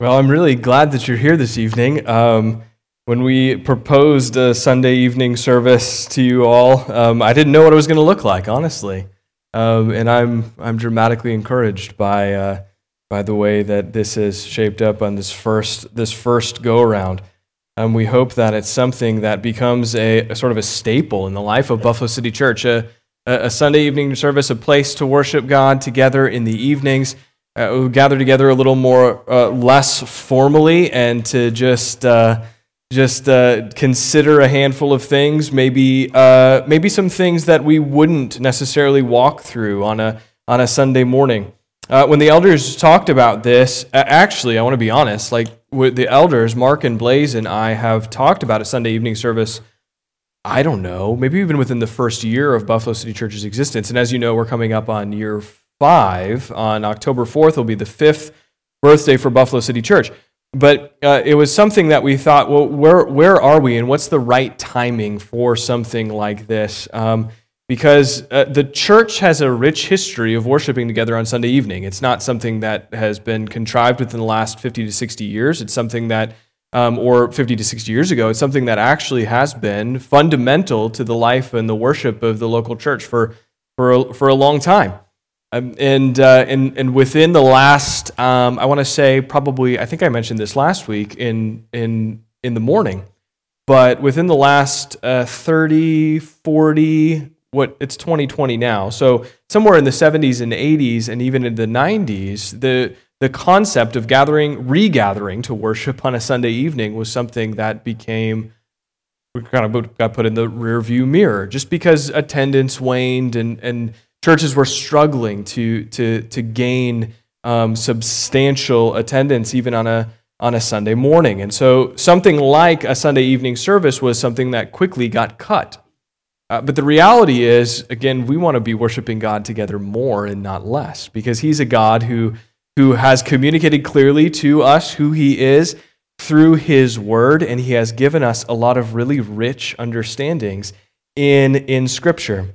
Well, I'm really glad that you're here this evening. Um, when we proposed a Sunday evening service to you all, um, I didn't know what it was going to look like, honestly. Um, and I'm, I'm dramatically encouraged by, uh, by the way that this is shaped up on this first, this first go around. Um, we hope that it's something that becomes a, a, sort of a staple in the life of Buffalo City Church, a, a Sunday evening service, a place to worship God together in the evenings uh, gather together a little more uh, less formally and to just uh, just uh, consider a handful of things maybe uh, maybe some things that we wouldn't necessarily walk through on a on a Sunday morning. Uh, when the elders talked about this actually I want to be honest like with the elders Mark and Blaze and I have talked about a Sunday evening service I don't know maybe even within the first year of Buffalo City Church's existence. And as you know we're coming up on year five. On October 4th will be the fifth birthday for Buffalo City Church. But uh, it was something that we thought, well, where, where are we and what's the right timing for something like this? Um, because uh, the church has a rich history of worshiping together on Sunday evening. It's not something that has been contrived within the last 50 to 60 years. It's something that, um, or 50 to 60 years ago, it's something that actually has been fundamental to the life and the worship of the local church for, for, a, for a long time. Um, and, uh, and, and within the last, um, I want to say probably, I think I mentioned this last week in, in, in the morning, but within the last uh, 30, 40, what it's 2020 now. So somewhere in the 70s and 80s and even in the 90s, the, the concept of gathering, regathering to worship on a Sunday evening was something that became we kind of got put in the rear view mirror just because attendance waned and, and churches were struggling to, to, to gain um, substantial attendance even on a, on a Sunday morning. And so something like a Sunday evening service was something that quickly got cut. Uh, but the reality is, again, we want to be worshiping God together more and not less because He's a God who, who has communicated clearly to us who He is through His Word, and He has given us a lot of really rich understandings in, in Scripture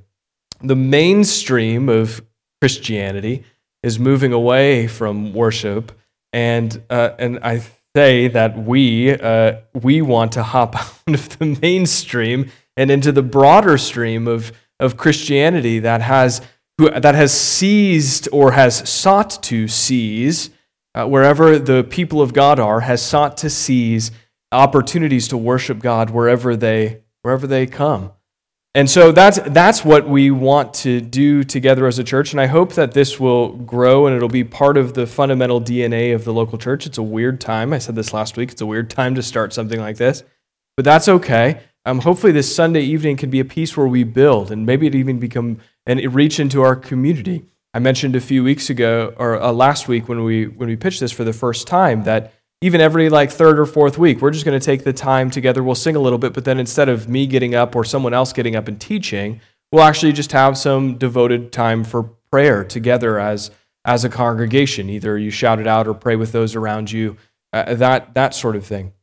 the mainstream of Christianity is moving away from worship, and uh, and I say that we uh, we want to hop out of the mainstream and into the broader stream of of Christianity that has that has seized or has sought to seize uh, wherever the people of God are has sought to seize opportunities to worship God wherever they wherever they come. And so that's, that's what we want to do together as a church. And I hope that this will grow and it'll be part of the fundamental DNA of the local church. It's a weird time. I said this last week. It's a weird time to start something like this, but that's okay. Um, hopefully, this Sunday evening can be a piece where we build and maybe it even become and it reach into our community. I mentioned a few weeks ago or uh, last week when we when we pitched this for the first time that even every like third or fourth week, we're just going to take the time together. We'll sing a little bit, but then instead of me getting up or someone else getting up and teaching, we'll actually just have some devoted time for prayer together as as a congregation. Either you shout it out or pray with those around you, uh, that that sort of thing.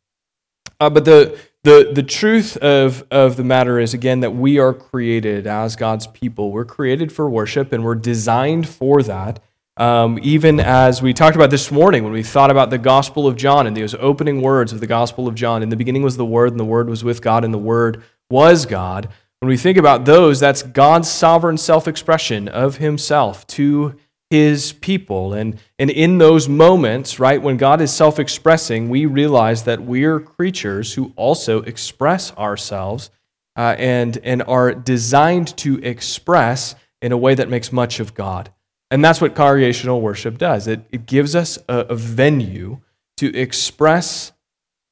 Uh, but the the the truth of of the matter is again that we are created as God's people. We're created for worship, and we're designed for that. Um, even as we talked about this morning when we thought about the Gospel of John and those opening words of the Gospel of John. In the beginning was the Word, and the Word was with God, and the Word was God. When we think about those, that's God's sovereign self expression of Himself to His people. And, and in those moments, right, when God is self expressing, we realize that we're creatures who also express ourselves uh, and, and are designed to express in a way that makes much of God. And that's what congregational worship does it, it gives us a, a venue to express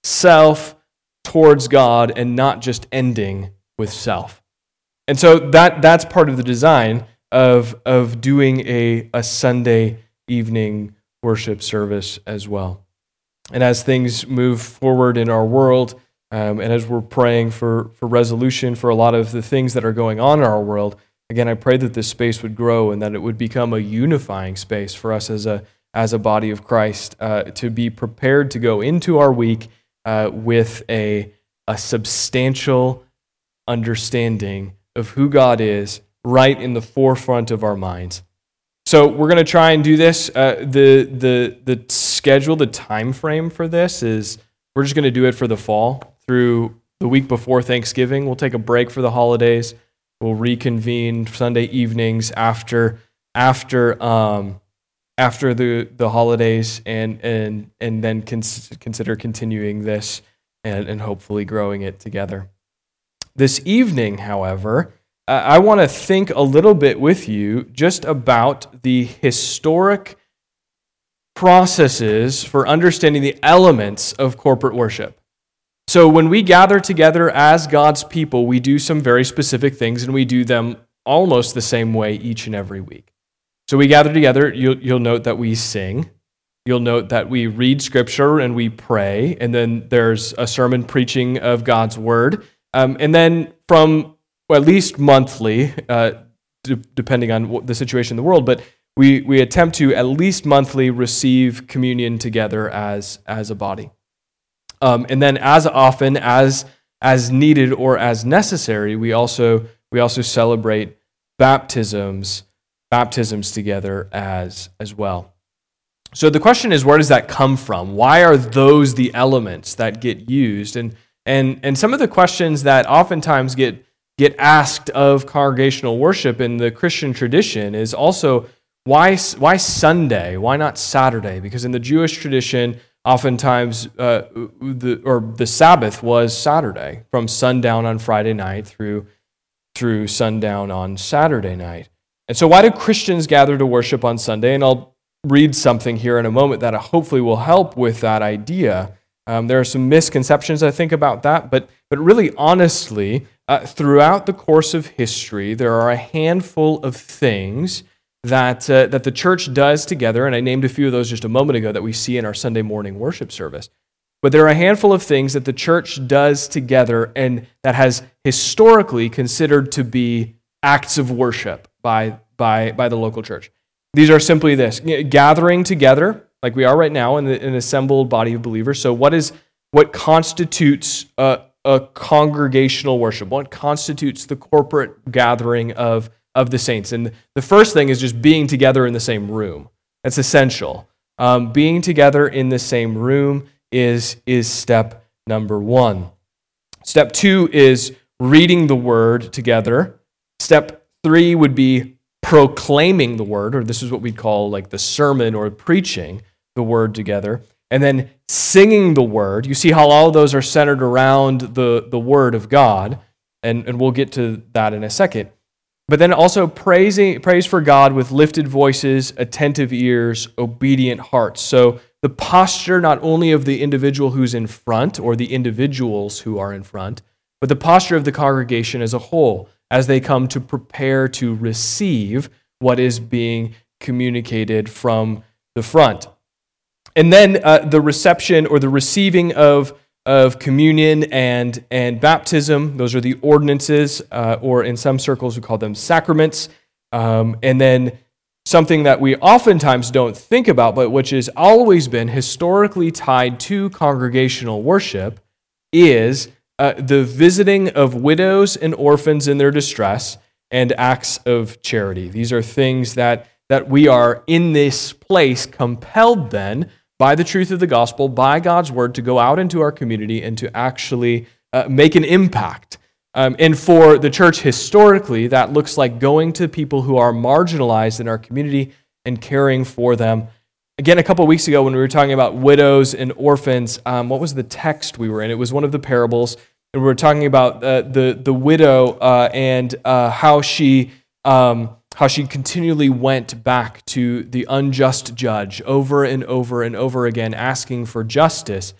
self towards God and not just ending with self. And so that, that's part of the design of, of doing a, a Sunday evening worship service as well. And as things move forward in our world, um, and as we're praying for, for resolution for a lot of the things that are going on in our world, Again, I pray that this space would grow and that it would become a unifying space for us as a, as a body of Christ uh, to be prepared to go into our week uh, with a, a substantial understanding of who God is right in the forefront of our minds. So we're going to try and do this. Uh, the the the schedule, the time frame for this is we're just going to do it for the fall through the week before Thanksgiving. We'll take a break for the holidays. We'll reconvene Sunday evenings after after um, after the, the holidays and and and then cons- consider continuing this and, and hopefully growing it together. This evening, however, I want to think a little bit with you just about the historic processes for understanding the elements of corporate worship. So, when we gather together as God's people, we do some very specific things and we do them almost the same way each and every week. So, we gather together, you'll, you'll note that we sing. You'll note that we read scripture and we pray, and then there's a sermon preaching of God's word. Um, and then from well, at least monthly, uh, d- depending on the situation in the world, but we, we attempt to at least monthly receive communion together as, as a body. Um, and then as often as, as needed or as necessary, we also, we also celebrate baptisms, baptisms together as, as well. So the question is, where does that come from? Why are those the elements that get used? And, and, and some of the questions that oftentimes get get asked of congregational worship in the Christian tradition is also why, why Sunday? Why not Saturday? Because in the Jewish tradition, oftentimes uh, the, or the Sabbath was Saturday, from sundown on Friday night through, through sundown on Saturday night. And so, why do Christians gather to worship on Sunday? And I'll read something here in a moment that hopefully will help with that idea. Um, there are some misconceptions, I think, about that, but, but really, honestly, uh, throughout the course of history, there are a handful of things that, uh, that the church does together, and I named a few of those just a moment ago that we see in our Sunday morning worship service. But there are a handful of things that the church does together and that has historically considered to be acts of worship by, by, by the local church. These are simply this gathering together, like we are right now in an assembled body of believers. So, what is what constitutes a, a congregational worship, what constitutes the corporate gathering of, of the saints. And the first thing is just being together in the same room. That's essential. Um, being together in the same room is, is step number one. Step two is reading the word together. Step three would be proclaiming the word, or this is what we'd call like the sermon or preaching the word together and then singing the word. You see how all those are centered around the, the word of God, and, and we'll get to that in a second. But then also praising, praise for God with lifted voices, attentive ears, obedient hearts. So the posture not only of the individual who's in front or the individuals who are in front, but the posture of the congregation as a whole as they come to prepare to receive what is being communicated from the front. And then uh, the reception or the receiving of, of communion and, and baptism, those are the ordinances, uh, or in some circles we call them sacraments. Um, and then something that we oftentimes don't think about, but which has always been historically tied to congregational worship, is uh, the visiting of widows and orphans in their distress and acts of charity. These are things that, that we are in this place compelled then by the truth of the gospel, by God's word, to go out into our community and to actually uh, make an impact. Um, and for the church historically, that looks like going to people who are marginalized in our community and caring for them. Again, a couple weeks ago when we were talking about widows and orphans, um, what was the text we were in? It was one of the parables. And we were talking about uh, the, the widow uh, and uh, how she. Um, how she continually went back to the unjust judge over and over and over again, asking for justice.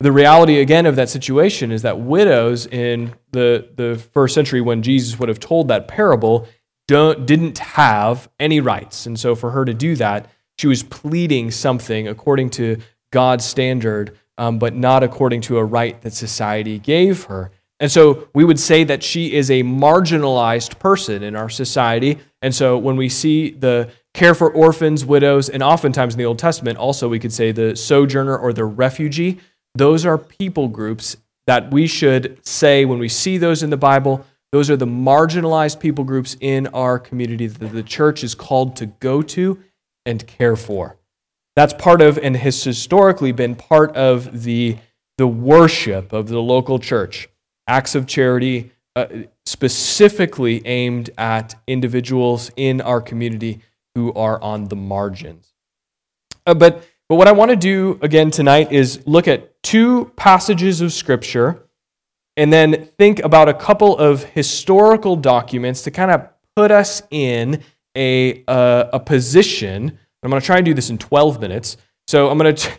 The reality, again, of that situation is that widows in the, the first century, when Jesus would have told that parable, don't, didn't have any rights. And so, for her to do that, she was pleading something according to God's standard, um, but not according to a right that society gave her. And so we would say that she is a marginalized person in our society. And so when we see the care for orphans, widows, and oftentimes in the Old Testament, also we could say the sojourner or the refugee, those are people groups that we should say when we see those in the Bible, Those are the marginalized people groups in our community that the church is called to go to and care for. That's part of, and has historically been part of the, the worship of the local church. Acts of charity, uh, specifically aimed at individuals in our community who are on the margins. Uh, but, but what I want to do again tonight is look at two passages of Scripture and then think about a couple of historical documents to kind of put us in a, uh, a position. I'm going to try and do this in 12 minutes. So I'm going to.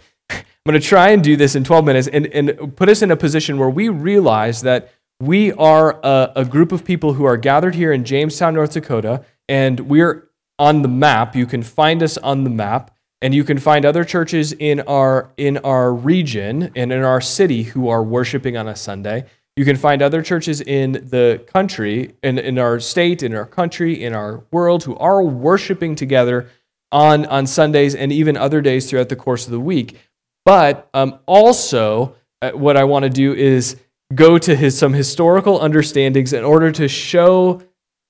I'm going to try and do this in 12 minutes and, and put us in a position where we realize that we are a, a, group of people who are gathered here in Jamestown, North Dakota, and we're on the map. You can find us on the map, and you can find other churches in our in our region and in our city who are worshiping on a Sunday. You can find other churches in the country, in, in our state, in our country, in our world, who are worshiping together on, on Sundays and even other days throughout the course of the week. But um, also, uh, what I want to do is go to his, some historical understandings in order to show,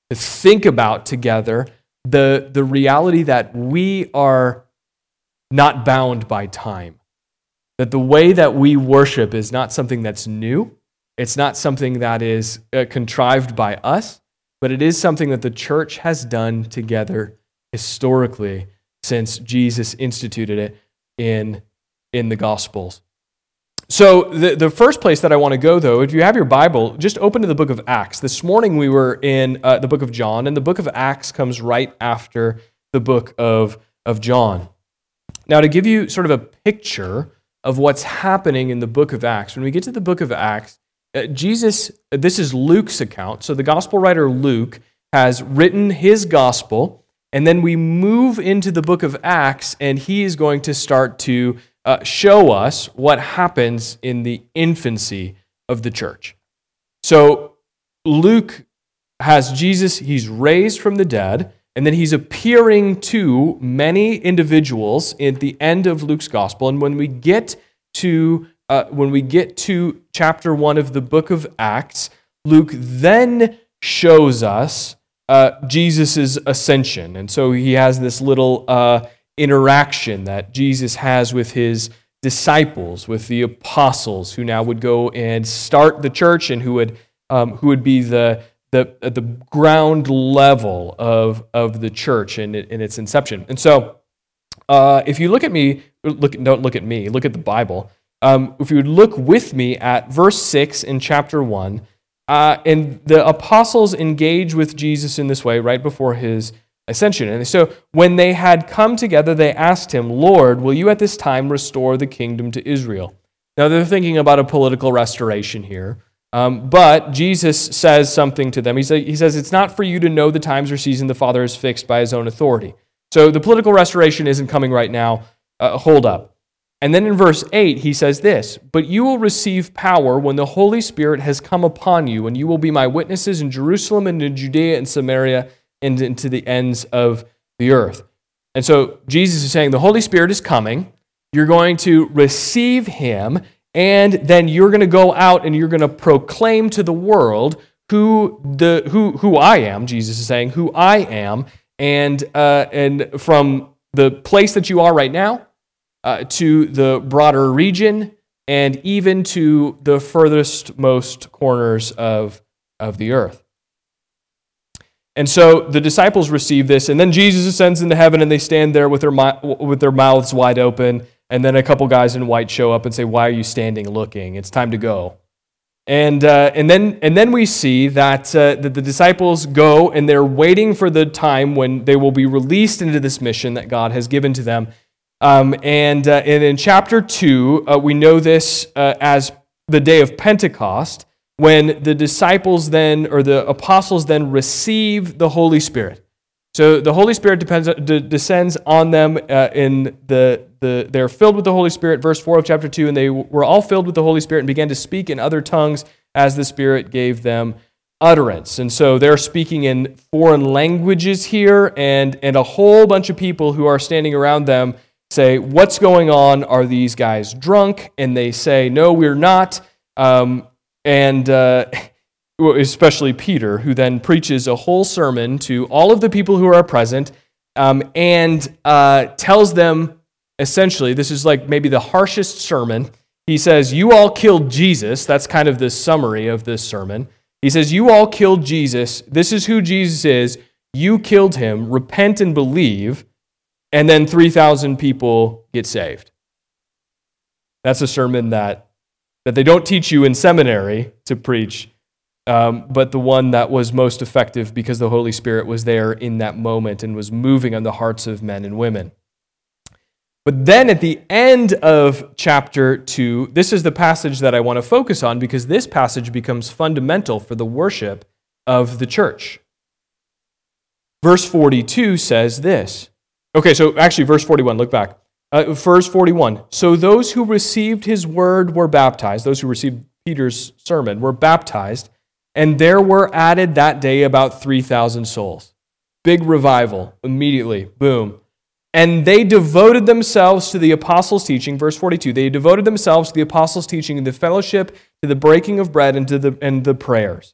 to think about together the, the reality that we are not bound by time. That the way that we worship is not something that's new, it's not something that is uh, contrived by us, but it is something that the church has done together historically since Jesus instituted it in, in the Gospels. So, the, the first place that I want to go, though, if you have your Bible, just open to the book of Acts. This morning we were in uh, the book of John, and the book of Acts comes right after the book of, of John. Now, to give you sort of a picture of what's happening in the book of Acts, when we get to the book of Acts, uh, Jesus, this is Luke's account. So, the gospel writer Luke has written his gospel, and then we move into the book of Acts, and he is going to start to uh, show us what happens in the infancy of the church. So Luke has Jesus, he's raised from the dead, and then he's appearing to many individuals at the end of Luke's gospel. And when we get to uh, when we get to chapter one of the book of Acts, Luke then shows us uh, Jesus' ascension. And so he has this little uh, interaction that Jesus has with his disciples, with the apostles, who now would go and start the church and who would, um, who would be the, the, the ground level of, of the church in, in its inception. And so, uh, if you look at me, look, don't look at me, look at the Bible. Um, if you would look with me at verse 6 in chapter 1, uh, and the apostles engage with Jesus in this way right before his ascension. And so when they had come together, they asked him, Lord, will you at this time restore the kingdom to Israel? Now they're thinking about a political restoration here. Um, but Jesus says something to them. He, say, he says, It's not for you to know the times or season the Father has fixed by his own authority. So the political restoration isn't coming right now. Uh, hold up. And then in verse 8, he says this But you will receive power when the Holy Spirit has come upon you, and you will be my witnesses in Jerusalem and in Judea and Samaria and into the ends of the earth. And so Jesus is saying the Holy Spirit is coming. You're going to receive him, and then you're going to go out and you're going to proclaim to the world who, the, who, who I am, Jesus is saying, who I am. And, uh, and from the place that you are right now uh, to the broader region and even to the furthest most corners of, of the earth. And so the disciples receive this, and then Jesus ascends into heaven, and they stand there with their, with their mouths wide open. And then a couple guys in white show up and say, Why are you standing looking? It's time to go. And, uh, and, then, and then we see that, uh, that the disciples go and they're waiting for the time when they will be released into this mission that God has given to them. Um, and, uh, and in chapter 2, uh, we know this uh, as the day of Pentecost when the disciples then, or the apostles then receive the Holy Spirit. So the Holy Spirit depends, descends on them uh, in the, the, they're filled with the Holy Spirit, verse 4 of chapter 2, and they were all filled with the Holy Spirit and began to speak in other tongues as the Spirit gave them utterance. And so they're speaking in foreign languages here, and, and a whole bunch of people who are standing around them say, What's going on? Are these guys drunk? And they say, No, we're not. Um, and, uh, especially Peter, who then preaches a whole sermon to all of the people who are present um, and uh, tells them essentially, this is like maybe the harshest sermon. He says, You all killed Jesus. That's kind of the summary of this sermon. He says, You all killed Jesus. This is who Jesus is. You killed him. Repent and believe. And then 3,000 people get saved. That's a sermon that, that they don't teach you in seminary to preach, um, but the one that was most effective because the Holy Spirit was there in that moment and was moving on the hearts of men and women. But then at the end of chapter 2, this is the passage that I want to focus on because this passage becomes fundamental for the worship of the church. Verse 42 says this. Okay, so actually, verse 41, look back. Uh, verse 41. So those who received his word were baptized, those who received Peter's sermon were baptized, and there were added that day about 3,000 souls. Big revival immediately. Boom. And they devoted themselves to the apostles' teaching. Verse 42 they devoted themselves to the apostles' teaching and the fellowship, to the breaking of bread, and to the, and the prayers.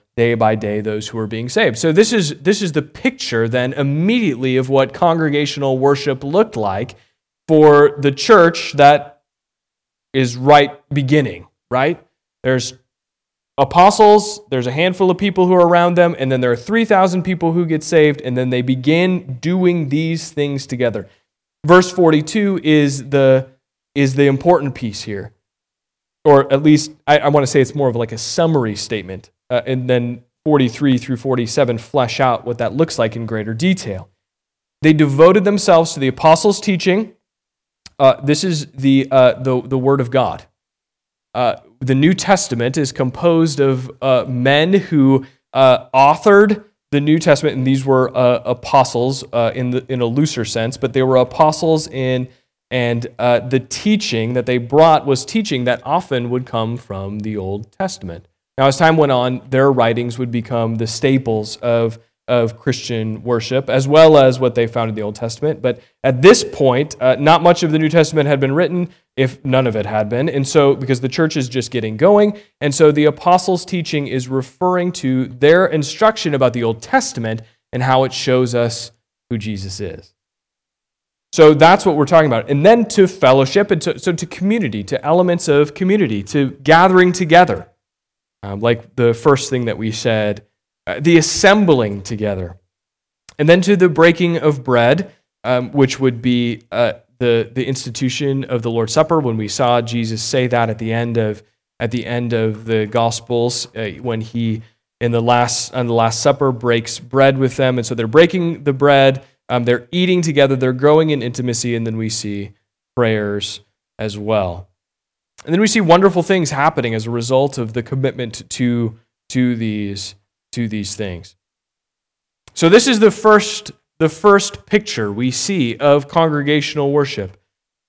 day by day those who are being saved. So this is this is the picture then immediately of what congregational worship looked like for the church that is right beginning, right? There's apostles, there's a handful of people who are around them, and then there are 3,000 people who get saved, and then they begin doing these things together. Verse 42 is the, is the important piece here. Or at least, I, I want to say it's more of like a summary statement. Uh, and then 43 through 47 flesh out what that looks like in greater detail. They devoted themselves to the apostles' teaching. Uh, this is the, uh, the, the Word of God. Uh, the New Testament is composed of uh, men who uh, authored the New Testament, and these were uh, apostles in, the, in a looser sense, but they were apostles in, and the teaching that they brought was teaching that often would come from the Old Testament. Now, as time went on, their writings would become the staples of of Christian worship, as well as what they found in the Old Testament. But at this point, uh, not much of the New Testament had been written, if none of it had been. And so, because the church is just getting going, and so the apostles' teaching is referring to their instruction about the Old Testament and how it shows us who Jesus is. So that's what we're talking about. And then to fellowship, and to, so to community, to elements of community, to gathering together. Um, like the first thing that we said uh, the assembling together. And then to the breaking of bread, um, which would be uh, the, the institution of the Lord's Supper, when we saw Jesus say that at the end of, at the, end of the Gospels, uh, when he, in the last, on the Last Supper, breaks bread with them. And so they're breaking the bread, um, they're eating together, they're growing in intimacy, and then we see prayers as well. And then we see wonderful things happening as a result of the commitment to, to these to these things. So this is the first the first picture we see of congregational worship.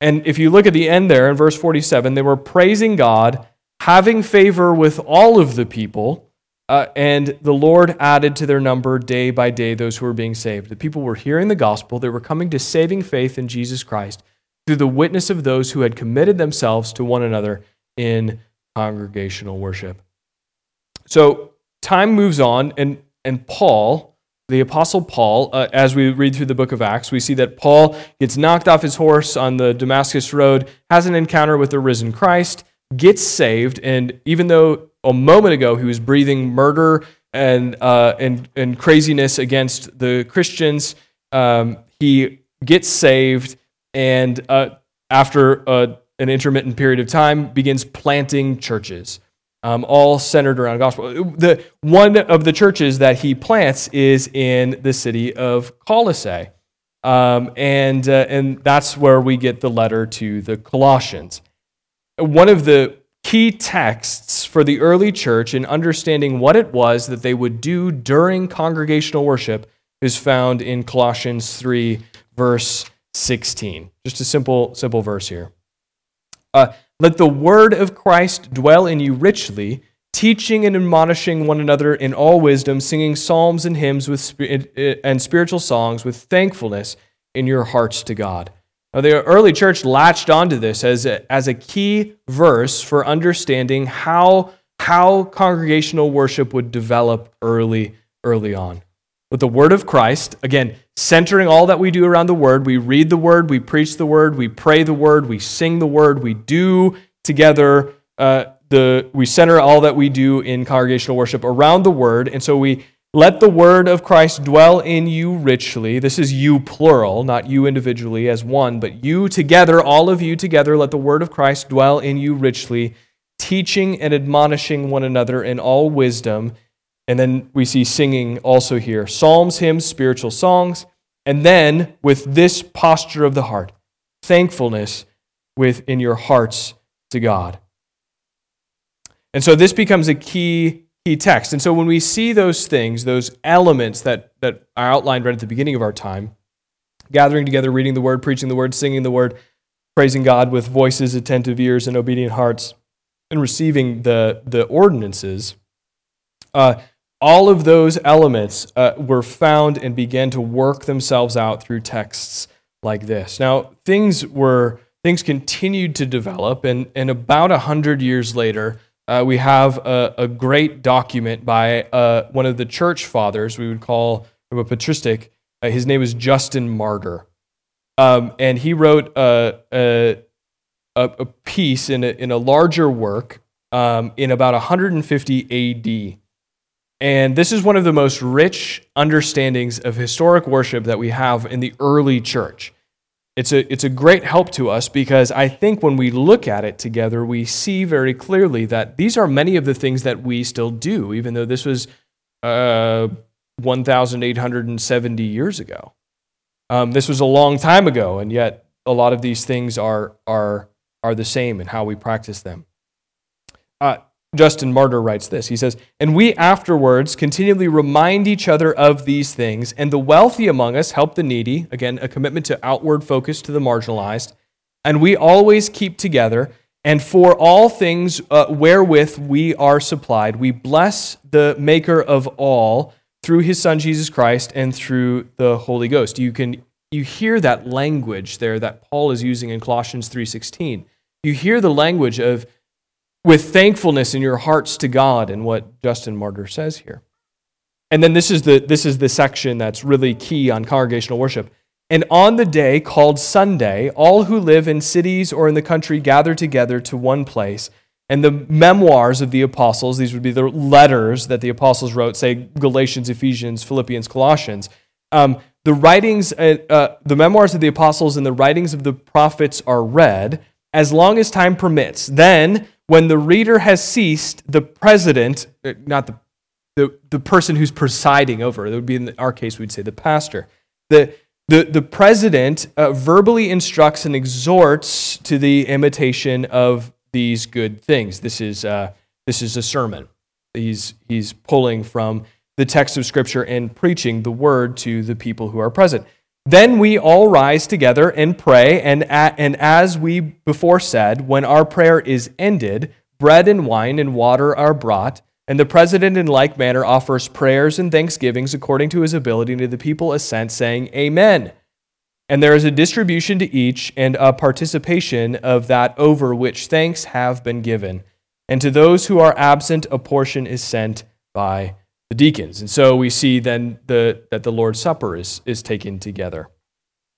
And if you look at the end there in verse 47, they were praising God, having favor with all of the people, uh, and the Lord added to their number day by day those who were being saved. The people were hearing the gospel, they were coming to saving faith in Jesus Christ through the witness of those who had committed themselves to one another in congregational worship. So time moves on, and, and Paul, the Apostle Paul, uh, as we read through the book of Acts, we see that Paul gets knocked off his horse on the Damascus Road, has an encounter with the risen Christ, gets saved, and even though a moment ago he was breathing murder and, uh, and, and craziness against the Christians, um, he gets saved, and uh, after uh, an intermittent period of time, begins planting churches um, all centered around gospel. The, one of the churches that he plants is in the city of Colossae. Um, and, uh, and that's where we get the letter to the Colossians. One of the key texts for the early church in understanding what it was that they would do during congregational worship is found in Colossians 3, verse 16. Just a simple, simple verse here. Uh, Let the word of Christ dwell in you richly, teaching and admonishing one another in all wisdom, singing psalms and hymns with, and spiritual songs with thankfulness in your hearts to God. Now, the early church latched onto this as a, as a key verse for understanding how, how congregational worship would develop early, early on. With the word of Christ, again, centering all that we do around the word, we read the word, we preach the word, we pray the word, we sing the word, we do together uh, the we center all that we do in congregational worship around the word and so we let the word of Christ dwell in you richly. This is you plural, not you individually as one, but you together, all of you together, let the word of Christ dwell in you richly, teaching and admonishing one another in all wisdom. And then we see singing also here psalms, hymns, spiritual songs. And then with this posture of the heart, thankfulness within your hearts to God. And so this becomes a key key text. And so when we see those things, those elements that, that are outlined right at the beginning of our time, gathering together, reading the word, preaching the word, singing the word, praising God with voices, attentive ears, and obedient hearts, and receiving the, the ordinances, uh, all of those elements uh, were found and began to work themselves out through texts like this. Now, things were things continued to develop, and, and about a hundred years later, uh, we have a, a, great document by uh, one of the church fathers we would call a patristic. Uh, his name is Justin Martyr. Um, and he wrote a, a, a, piece in a, in a larger work um, in about 150 AD. And this is one of the most rich understandings of historic worship that we have in the early church it's a, it's a great help to us because I think when we look at it together, we see very clearly that these are many of the things that we still do, even though this was uh, 1,870 years ago. Um, this was a long time ago, and yet a lot of these things are, are, are the same in how we practice them. Uh, Justin Martyr writes this. He says, And we afterwards continually remind each other of these things, and the wealthy among us help the needy. Again, a commitment to outward focus to the marginalized. And we always keep together. And for all things uh, wherewith we are supplied, we bless the Maker of all through his Son Jesus Christ and through the Holy Ghost. You can you hear that language there that Paul is using in Colossians 3:16. You hear the language of with thankfulness in your hearts to God, and what Justin Martyr says here. And then this is the, this is the section that's really key on congregational worship. And on the day called Sunday, all who live in cities or in the country gather together to one place. And the memoirs of the apostles, these would be the letters that the apostles wrote, say Galatians, Ephesians, Philippians, Colossians. Um, the writings, uh, uh, the memoirs of the apostles and the writings of the prophets are read as long as time permits. Then when the reader has ceased, the president, uh, not the, the, the person who's presiding over, that would be in our case, we'd say the pastor, the, the, the president uh, verbally instructs and exhorts to the imitation of these good things. This is, uh, this is a sermon. He's, he's pulling from the text of Scripture and preaching the word to the people who are present. Then we all rise together and pray, and, and as we before said, when our prayer is ended, bread and wine and water are brought, and the president in like manner offers prayers and thanksgivings according to his ability, and the people assent, saying, Amen. And there is a distribution to each and a participation of that over which thanks have been given. And to those who are absent, a portion is sent by the deacons. And so we see then the, that the Lord's Supper is, is taken together.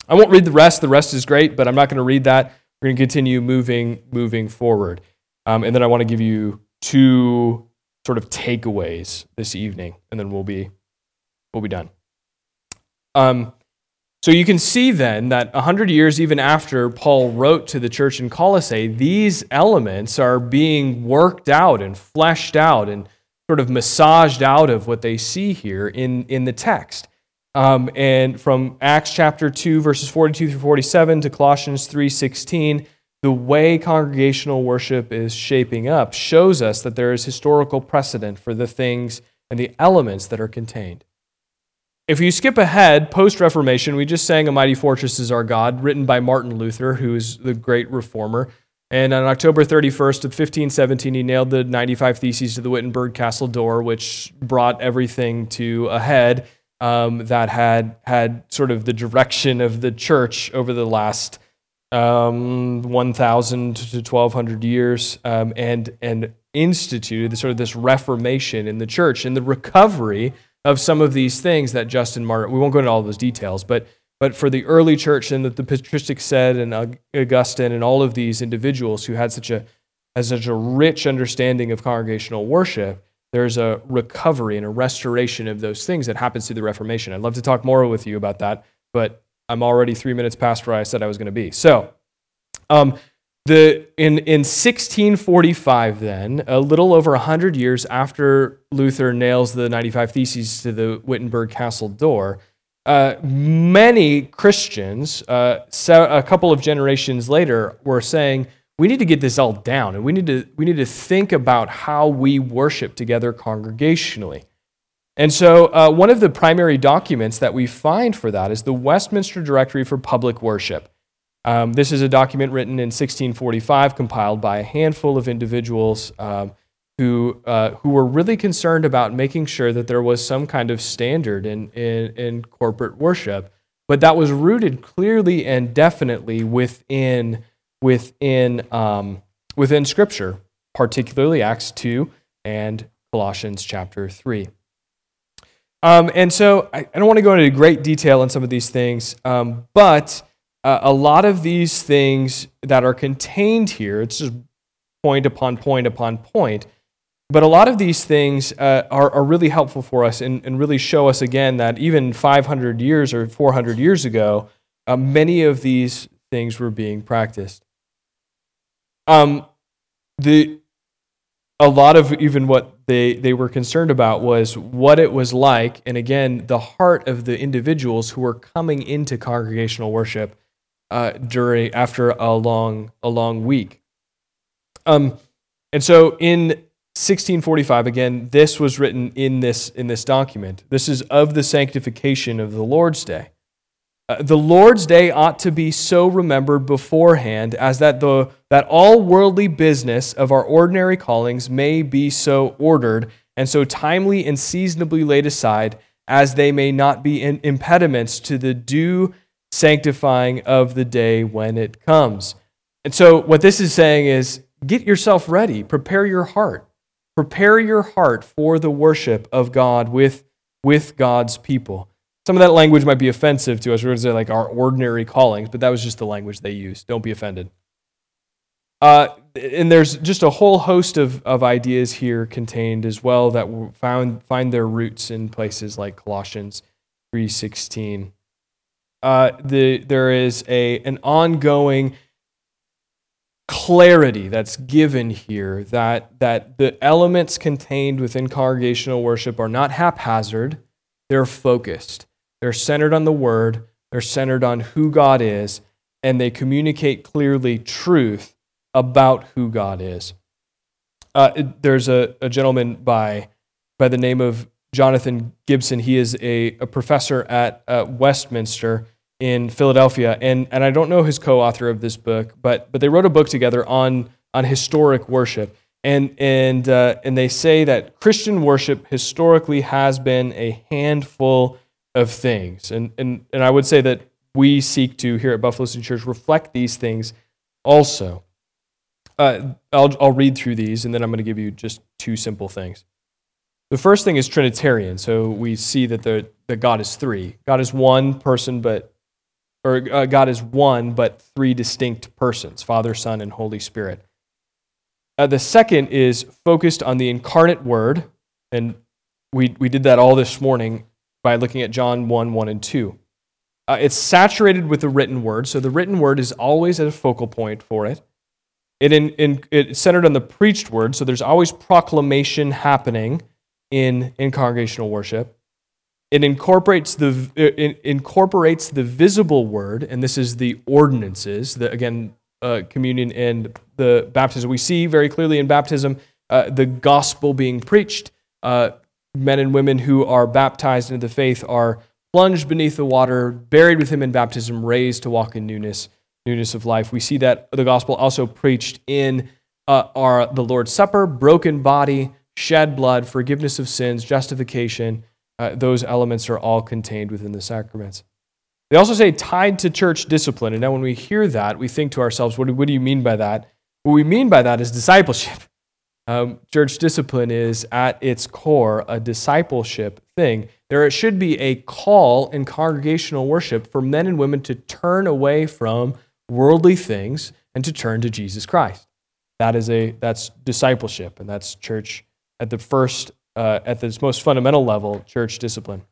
I won't read the rest. The rest is great, but I'm not going to read that. We're going to continue moving, moving forward. Um, and then I want to give you two sort of takeaways this evening, and then we'll be, we'll be done. Um, so you can see then that 100 years even after Paul wrote to the church in Colossae, these elements are being worked out and fleshed out and sort of massaged out of what they see here in, in the text. Um, and from Acts chapter 2, verses 42 through 47 to Colossians 3 16, the way congregational worship is shaping up shows us that there is historical precedent for the things and the elements that are contained. If you skip ahead, post Reformation, we just sang A Mighty Fortress is Our God, written by Martin Luther, who is the great reformer. And on October 31st of 1517, he nailed the 95 Theses to the Wittenberg Castle door, which brought everything to a head um, that had had sort of the direction of the church over the last um, 1,000 to 1,200 years, um, and and instituted sort of this reformation in the church and the recovery of some of these things that Justin Martyr, we won't go into all those details, but, but for the early church and that the patristics said and Augustine and all of these individuals who had such a, had such a rich understanding of congregational worship, there's a recovery and a restoration of those things that happens through the Reformation. I'd love to talk more with you about that, but I'm already three minutes past where I said I was going to be. So, um, the, in, in 1645, then, a little over 100 years after Luther nails the 95 Theses to the Wittenberg Castle door, uh, many Christians, uh, so a couple of generations later, were saying, we need to get this all down, and we need to, we need to think about how we worship together congregationally. And so, uh, one of the primary documents that we find for that is the Westminster Directory for Public Worship. Um, this is a document written in 1645, compiled by a handful of individuals um, who, uh, who were really concerned about making sure that there was some kind of standard in, in, in corporate worship, but that was rooted clearly and definitely within, within, um, within Scripture, particularly Acts 2 and Colossians chapter 3. Um, and so I, I, don't want to go into great detail on some of these things, um, but uh, a lot of these things that are contained here, it's just point upon point upon point, but a lot of these things uh, are, are really helpful for us and, and really show us again that even 500 years or 400 years ago, uh, many of these things were being practiced. Um, the, a lot of even what they, they were concerned about was what it was like, and again, the heart of the individuals who were coming into congregational worship uh, during after a long a long week. Um, and so in 1645, again, this was written in this in this document. This is of the sanctification of the Lord's Day. Uh, the Lord's Day ought to be so remembered beforehand as that the that all worldly business of our ordinary callings may be so ordered and so timely and seasonably laid aside as they may not be impediments to the due sanctifying of the day when it comes. And so, what this is saying is get yourself ready, prepare your heart. Prepare your heart for the worship of God with, with God's people. Some of that language might be offensive to us. We're going to say like our ordinary callings, but that was just the language they used. Don't be offended. Uh, and there's just a whole host of, of ideas here contained as well that found, find their roots in places like Colossians 3.16 uh, the, there is a, an ongoing clarity that's given here that, that the elements contained within congregational worship are not haphazard, they're focused. They're centered on the Word, they're centered on who God is, and they communicate clearly truth about who God is. Uh, there's a, a gentleman by, by the name of Jonathan Gibson. He is a, a professor at uh, Westminster in Philadelphia, and, and I don't know his co-author of this book, but but they wrote a book together on on historic worship, and and uh, and they say that Christian worship historically has been a handful of things, and and and I would say that we seek to here at Buffalo City Church reflect these things also. Uh, I'll I'll read through these, and then I'm going to give you just two simple things. The first thing is Trinitarian. So we see that the that God is three. God is one person, but or uh, God is one, but three distinct persons Father, Son, and Holy Spirit. Uh, the second is focused on the incarnate Word, and we, we did that all this morning by looking at John 1 1 and 2. Uh, it's saturated with the written Word, so the written Word is always at a focal point for it. It in, in, it's centered on the preached Word, so there's always proclamation happening in, in congregational worship. It incorporates the, it incorporates the visible word, and this is the ordinances, the, again, uh, communion and the baptism. We see very clearly in baptism uh, the gospel being preached. Uh, men and women who are baptized into the faith are plunged beneath the water, buried with him in baptism, raised to walk in newness, newness of life. We see that the gospel also preached in uh, our the Lord's Supper, broken body, shed blood, forgiveness of sins, justification. Uh, those elements are all contained within the sacraments. They also say tied to church discipline. And now, when we hear that, we think to ourselves, what do, what do you mean by that? What we mean by that is discipleship. Um, church discipline is at its core a discipleship thing. There should be a call in congregational worship for men and women to turn away from worldly things and to turn to Jesus Christ. That is a that's discipleship, and that's church at the first, uh, at its most fundamental level, church discipline.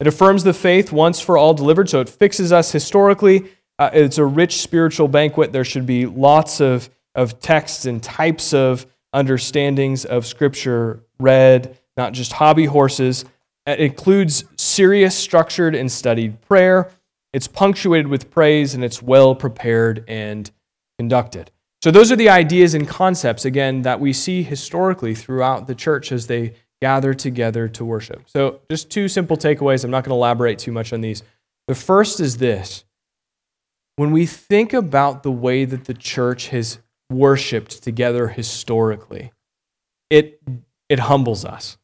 It affirms the faith once for all delivered, so it fixes us historically. Uh, it's a rich spiritual banquet. There should be lots of, of texts and types of understandings of Scripture read, not just hobby horses. It includes serious, structured, and studied prayer. It's punctuated with praise, and it's well prepared and conducted. So, those are the ideas and concepts, again, that we see historically throughout the church as they gather together to worship. So, just two simple takeaways. I'm not going to elaborate too much on these. The first is this when we think about the way that the church has worshiped together historically, it, it humbles us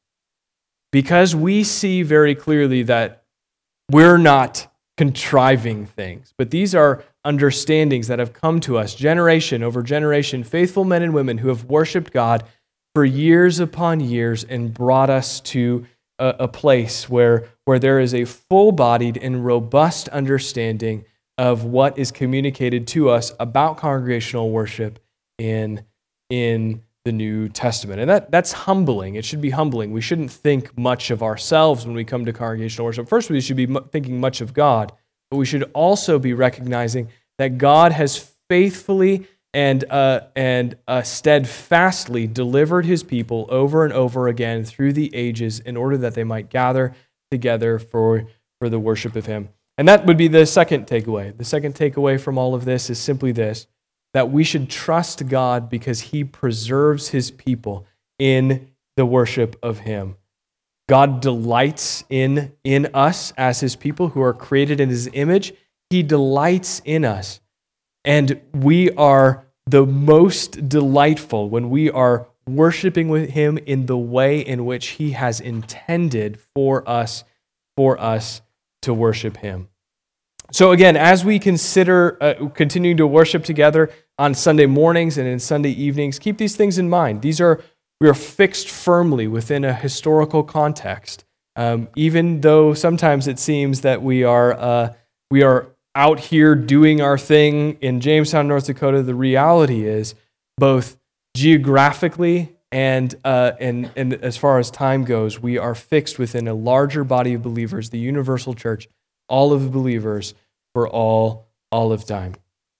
because we see very clearly that we're not contriving things, but these are understandings that have come to us generation over generation, faithful men and women who have worshiped God for years upon years and brought us to a, a place where, where there is a full bodied and robust understanding of what is communicated to us about congregational worship in, in the New Testament. And that, that's humbling. It should be humbling. We shouldn't think much of ourselves when we come to congregational worship. First, we should be thinking much of God. But we should also be recognizing that God has faithfully and, uh, and uh, steadfastly delivered his people over and over again through the ages in order that they might gather together for, for the worship of him. And that would be the second takeaway. The second takeaway from all of this is simply this that we should trust God because he preserves his people in the worship of him. God delights in, in us as his people who are created in his image. He delights in us. And we are the most delightful when we are worshiping with him in the way in which he has intended for us for us to worship him. So again, as we consider uh, continuing to worship together on Sunday mornings and in Sunday evenings, keep these things in mind. These are we are fixed firmly within a historical context. Um, even though sometimes it seems that we are, uh, we are out here doing our thing in Jamestown, North Dakota, the reality is both geographically and, uh, and, and as far as time goes, we are fixed within a larger body of believers, the universal church, all of the believers for all, all of time.